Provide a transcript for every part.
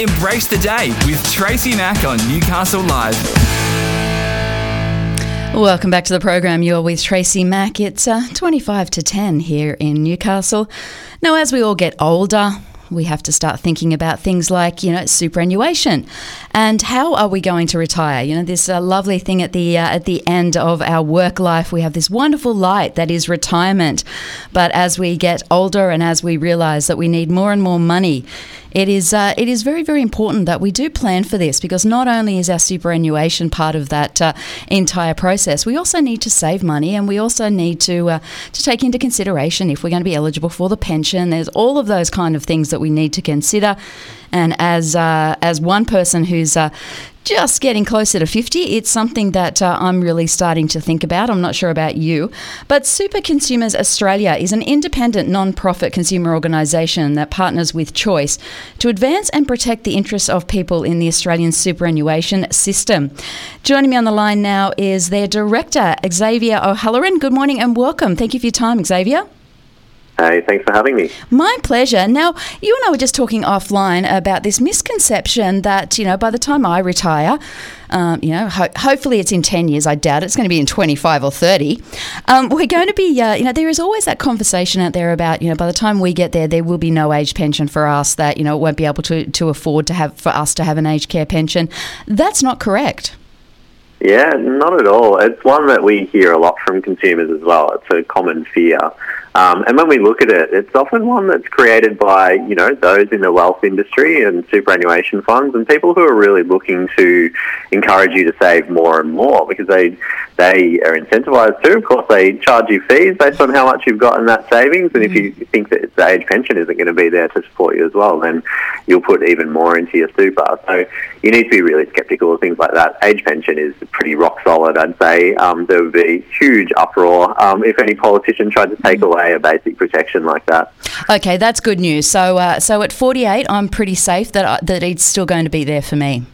Embrace the day with Tracy Mack on Newcastle Live. Welcome back to the program. You're with Tracy Mack. It's uh, 25 to 10 here in Newcastle. Now, as we all get older, we have to start thinking about things like, you know, superannuation and how are we going to retire? You know, this uh, lovely thing at the uh, at the end of our work life, we have this wonderful light that is retirement. But as we get older and as we realize that we need more and more money, it is uh, it is very very important that we do plan for this because not only is our superannuation part of that uh, entire process, we also need to save money and we also need to uh, to take into consideration if we're going to be eligible for the pension. There's all of those kind of things that we need to consider. And as uh, as one person who's uh, just getting closer to 50, it's something that uh, I'm really starting to think about. I'm not sure about you. But Super Consumers Australia is an independent non profit consumer organisation that partners with Choice to advance and protect the interests of people in the Australian superannuation system. Joining me on the line now is their director, Xavier O'Halloran. Good morning and welcome. Thank you for your time, Xavier. Hey, thanks for having me. My pleasure. Now, you and I were just talking offline about this misconception that, you know, by the time I retire, um, you know, ho- hopefully it's in 10 years. I doubt it's going to be in 25 or 30. Um, we're going to be, uh, you know, there is always that conversation out there about, you know, by the time we get there, there will be no age pension for us, that, you know, won't be able to, to afford to have, for us to have an aged care pension. That's not correct. Yeah, not at all. It's one that we hear a lot from consumers as well. It's a common fear. Um, and when we look at it, it's often one that's created by, you know, those in the wealth industry and superannuation funds and people who are really looking to encourage you to save more and more because they they are incentivized to. Of course, they charge you fees based on how much you've got in that savings. And if you think that the age pension isn't going to be there to support you as well, then you'll put even more into your super. So you need to be really skeptical of things like that. Age pension is pretty rock solid, I'd say. Um, there would be huge uproar um, if any politician tried to take away a basic protection like that. Okay, that's good news. So, uh, so at 48, I'm pretty safe that I, that it's still going to be there for me.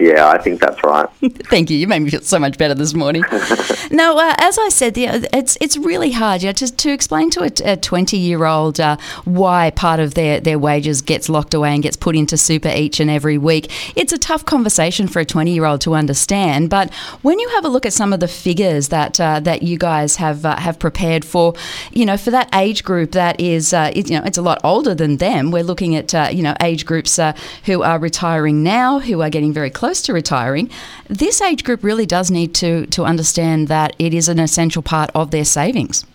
Yeah, I think that's right. Thank you. You made me feel so much better this morning. now, uh, as I said, the, it's it's really hard, yeah, just to explain to a twenty-year-old uh, why part of their, their wages gets locked away and gets put into super each and every week. It's a tough conversation for a twenty-year-old to understand. But when you have a look at some of the figures that uh, that you guys have uh, have prepared for, you know, for that age group that is, uh, it, you know, it's a lot older than them. We're looking at uh, you know age groups who are retiring now, who are getting very close close to retiring, this age group really does need to, to understand that it is an essential part of their savings.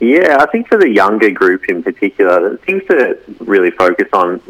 Yeah, I think for the younger group in particular, the things to really focus on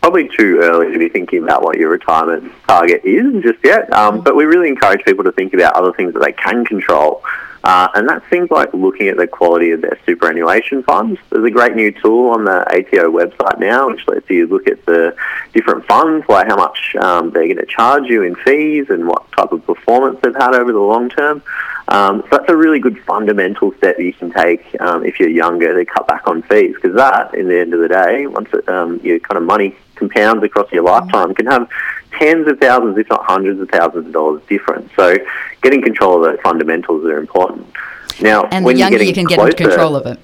probably too early to be thinking about what your retirement target is just yet. Um, but we really encourage people to think about other things that they can control. Uh, and that's things like looking at the quality of their superannuation funds. There's a great new tool on the ATO website now, which lets you look at the different funds, like how much um, they're going to charge you in fees and what type of performance they've had over the long term. Um, so that's a really good fundamental step you can take um, if you're younger to cut back on fees, because that, in the end of the day, once it, um, your kind of money compounds across your lifetime, can have tens of thousands, if not hundreds of thousands of dollars difference. So getting control of those fundamentals are important. Now, and when the younger you can closer, get control of it.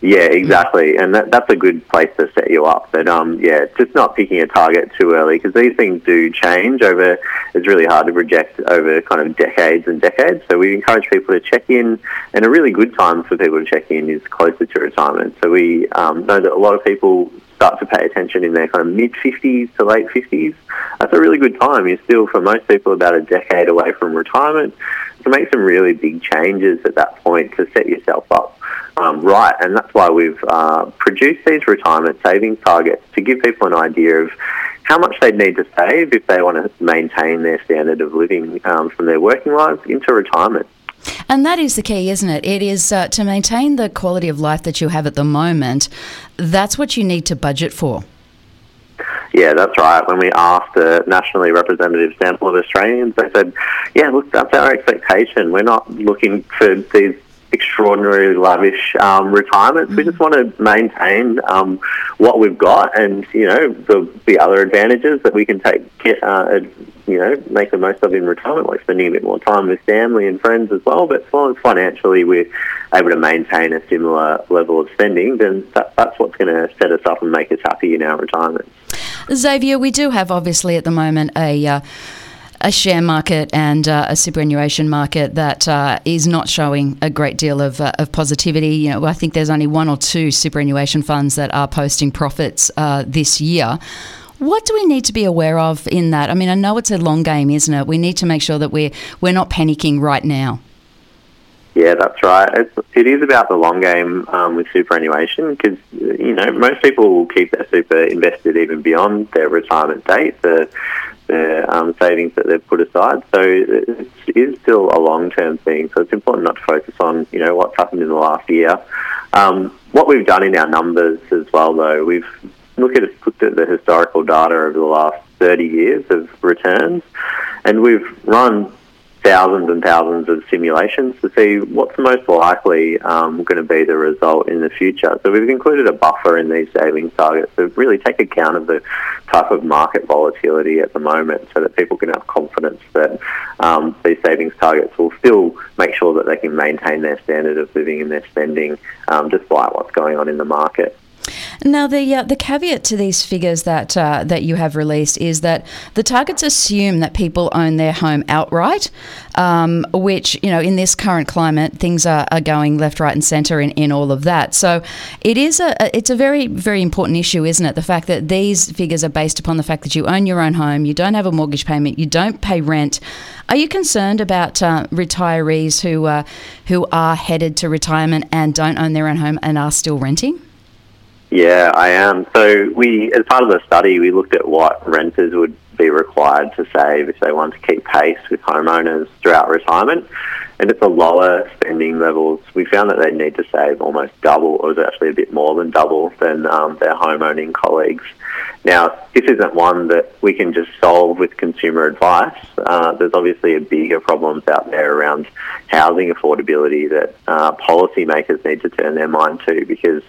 Yeah, exactly, and that, that's a good place to set you up. But um, yeah, just not picking a target too early because these things do change over. It's really hard to project over kind of decades and decades. So we encourage people to check in, and a really good time for people to check in is closer to retirement. So we um, know that a lot of people start to pay attention in their kind of mid 50s to late 50s. That's a really good time. You're still, for most people, about a decade away from retirement. To make some really big changes at that point to set yourself up um, right. And that's why we've uh, produced these retirement savings targets to give people an idea of how much they'd need to save if they want to maintain their standard of living um, from their working lives into retirement. And that is the key, isn't it? It is uh, to maintain the quality of life that you have at the moment. That's what you need to budget for. Yeah, that's right. When we asked a nationally representative sample of Australians, they said, yeah, look, that's our expectation. We're not looking for these extraordinarily lavish um, retirements. Mm-hmm. We just want to maintain um, what we've got, and you know the the other advantages that we can take, uh, you know, make the most of in retirement, like spending a bit more time with family and friends as well. But as long as financially we're able to maintain a similar level of spending, then that, that's what's going to set us up and make us happy in our retirement. Xavier, we do have obviously at the moment a. Uh, a share market and uh, a superannuation market that uh, is not showing a great deal of, uh, of positivity. You know, I think there's only one or two superannuation funds that are posting profits uh, this year. What do we need to be aware of in that? I mean, I know it's a long game, isn't it? We need to make sure that we're we're not panicking right now. Yeah, that's right. It's, it is about the long game um, with superannuation because you know most people will keep their super invested even beyond their retirement date. The their um, savings that they've put aside. So it is still a long-term thing. So it's important not to focus on you know what's happened in the last year. Um, what we've done in our numbers as well, though, we've looked at looked at the historical data over the last 30 years of returns, and we've run thousands and thousands of simulations to see what's most likely um, going to be the result in the future. So we've included a buffer in these savings targets to really take account of the type of market volatility at the moment so that people can have confidence that um, these savings targets will still make sure that they can maintain their standard of living and their spending um, despite what's going on in the market. Now, the uh, the caveat to these figures that uh, that you have released is that the targets assume that people own their home outright, um, which you know in this current climate things are, are going left, right, and centre in, in all of that. So it is a it's a very very important issue, isn't it? The fact that these figures are based upon the fact that you own your own home, you don't have a mortgage payment, you don't pay rent. Are you concerned about uh, retirees who uh, who are headed to retirement and don't own their own home and are still renting? Yeah, I am. So we, as part of the study, we looked at what renters would be required to save if they want to keep pace with homeowners throughout retirement. And at the lower spending levels, we found that they need to save almost double, or it was actually a bit more than double, than um, their home owning colleagues. Now, this isn't one that we can just solve with consumer advice. Uh, there's obviously a bigger problems out there around housing affordability that uh, policymakers need to turn their mind to because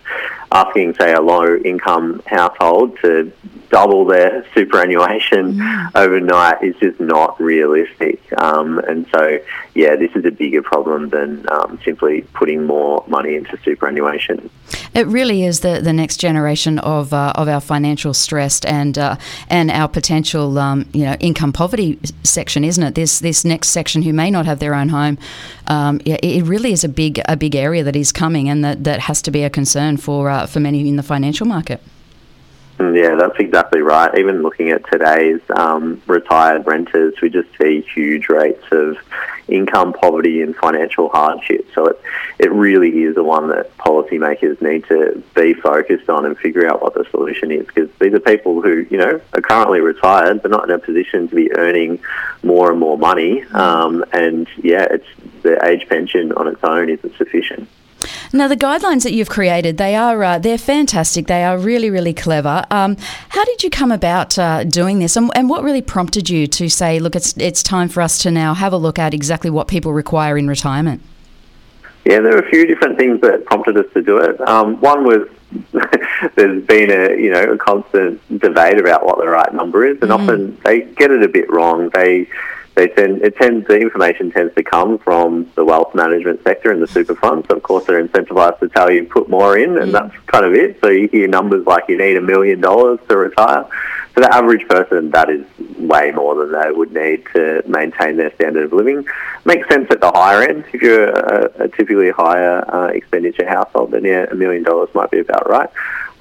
asking, say, a low income household to double their superannuation mm. overnight is just not realistic. Um, and so, yeah, this is a bigger problem than um, simply putting more money into superannuation. It really is the, the next generation of, uh, of our financial stressed and uh, and our potential um, you know income poverty section, isn't it? This this next section who may not have their own home, um, yeah, it really is a big a big area that is coming and that, that has to be a concern for uh, for many in the financial market. Yeah, that's exactly right. Even looking at today's um, retired renters, we just see huge rates of income poverty and financial hardship. So it, it really is the one that policymakers need to be focused on and figure out what the solution is because these are people who, you know, are currently retired but not in a position to be earning more and more money. Mm. Um, and yeah, it's the age pension on its own isn't sufficient. Now, the guidelines that you've created, they are uh, they're fantastic. They are really, really clever. Um, how did you come about uh, doing this, and, and, what really prompted you to say, look, it's it's time for us to now have a look at exactly what people require in retirement? Yeah, there were a few different things that prompted us to do it. Um, one was there's been a you know a constant debate about what the right number is, and mm. often they get it a bit wrong. They they tend, it tends, the information tends to come from the wealth management sector and the super funds. So of course, they're incentivized to tell you put more in, and mm. that's kind of it. So you hear numbers like you need a million dollars to retire. For the average person, that is way more than they would need to maintain their standard of living. Makes sense at the higher end. If you're a, a typically higher uh, expenditure household, then yeah, a million dollars might be about right.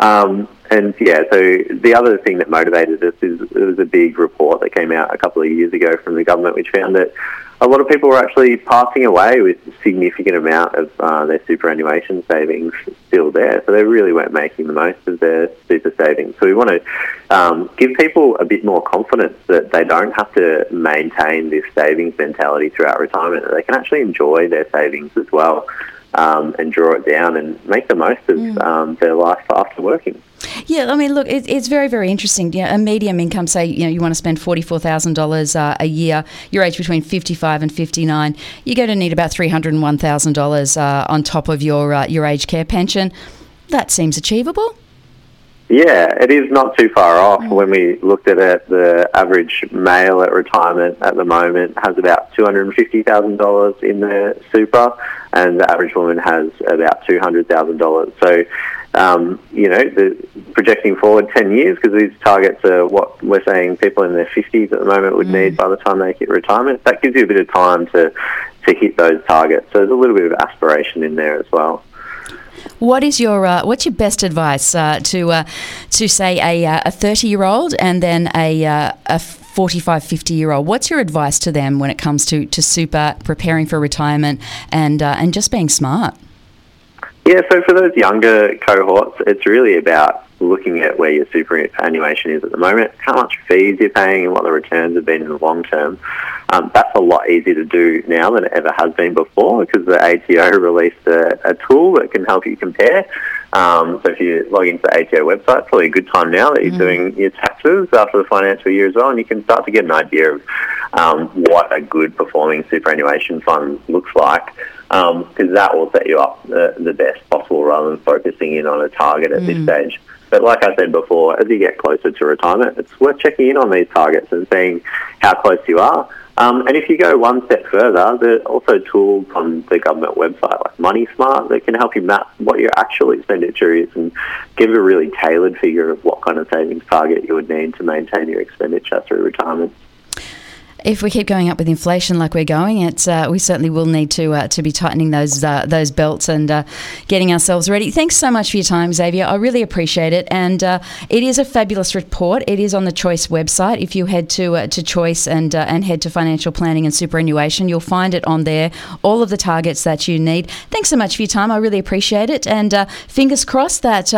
Um, and yeah, so the other thing that motivated us is there was a big report that came out a couple of years ago from the government, which found that a lot of people were actually passing away with a significant amount of uh, their superannuation savings still there. So they really weren't making the most of their super savings. So we want to um, give people a bit more confidence that they don't have to maintain this savings mentality throughout retirement, that they can actually enjoy their savings as well um, and draw it down and make the most of mm. um, their life after working. Yeah, I mean, look, it, it's very, very interesting. You know, a medium income, say, you know, you want to spend forty-four thousand uh, dollars a year. You're aged between fifty-five and fifty-nine. You're going to need about three hundred and one thousand uh, dollars on top of your uh, your aged care pension. That seems achievable. Yeah, it is not too far off. Mm. When we looked at it, the average male at retirement at the moment has about $250,000 in their super, and the average woman has about $200,000. So um, you know, the, projecting forward 10 years because these targets are what we're saying people in their 50s at the moment would need by the time they hit retirement. That gives you a bit of time to, to hit those targets. So there's a little bit of aspiration in there as well. What is your uh, what's your best advice uh, to uh, to say a uh, a thirty year old and then a uh, a 45 50 year old what's your advice to them when it comes to, to super preparing for retirement and uh, and just being smart yeah so for those younger cohorts it's really about looking at where your superannuation is at the moment, how much fees you're paying, and what the returns have been in the long term. Um, that's a lot easier to do now than it ever has been before because the ATO released a, a tool that can help you compare. Um, so if you log into the ATO website, it's probably a good time now that you're mm. doing your taxes after the financial year as well, and you can start to get an idea of um, what a good performing superannuation fund looks like because um, that will set you up the, the, best possible rather than focusing in on a target at mm. this stage. But like I said before, as you get closer to retirement, it's worth checking in on these targets and seeing how close you are. Um, and if you go one step further, there are also tools on the government website like Money Smart that can help you map what your actual expenditure is and give a really tailored figure of what kind of savings target you would need to maintain your expenditure through retirement if we keep going up with inflation like we're going, uh, we certainly will need to uh, to be tightening those uh, those belts and uh, getting ourselves ready. Thanks so much for your time, Xavier. I really appreciate it, and uh, it is a fabulous report. It is on the Choice website. If you head to to Choice and and head to financial planning and superannuation, you'll find it on there. All of the targets that you need. Thanks so much for your time. I really appreciate it, and fingers crossed that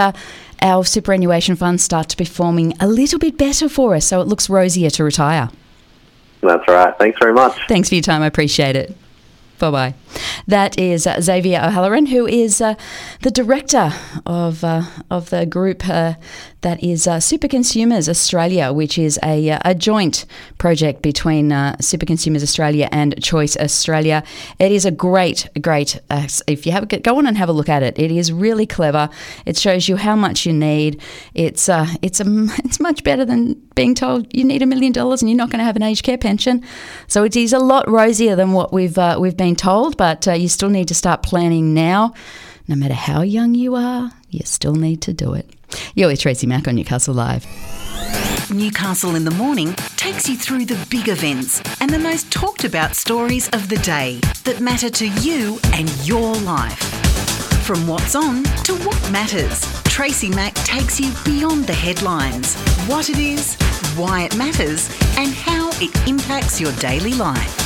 our superannuation funds start to be performing a little bit better for us, so it looks rosier to retire. That's right. Thanks very much. Thanks for your time. I appreciate it. Bye bye. That is uh, Xavier O'Halloran, who is uh, the director of uh, of the group uh, that is uh, Super Consumers Australia, which is a, a joint project between Super Consumers Australia and Choice Australia. It is a great, great. if you have go on and have a look at it, it is really clever. It shows you how much you need. It's it's a, it's much better than being told you need a million dollars and you're not going to have an aged care pension. So it is a lot rosier than what we've we've been told, but uh, you still need to start planning now. No matter how young you are, you still need to do it. You're with Tracy Mack on Newcastle Live. Newcastle in the Morning takes you through the big events and the most talked about stories of the day that matter to you and your life. From what's on to what matters, Tracy Mack takes you beyond the headlines, what it is, why it matters, and how it impacts your daily life.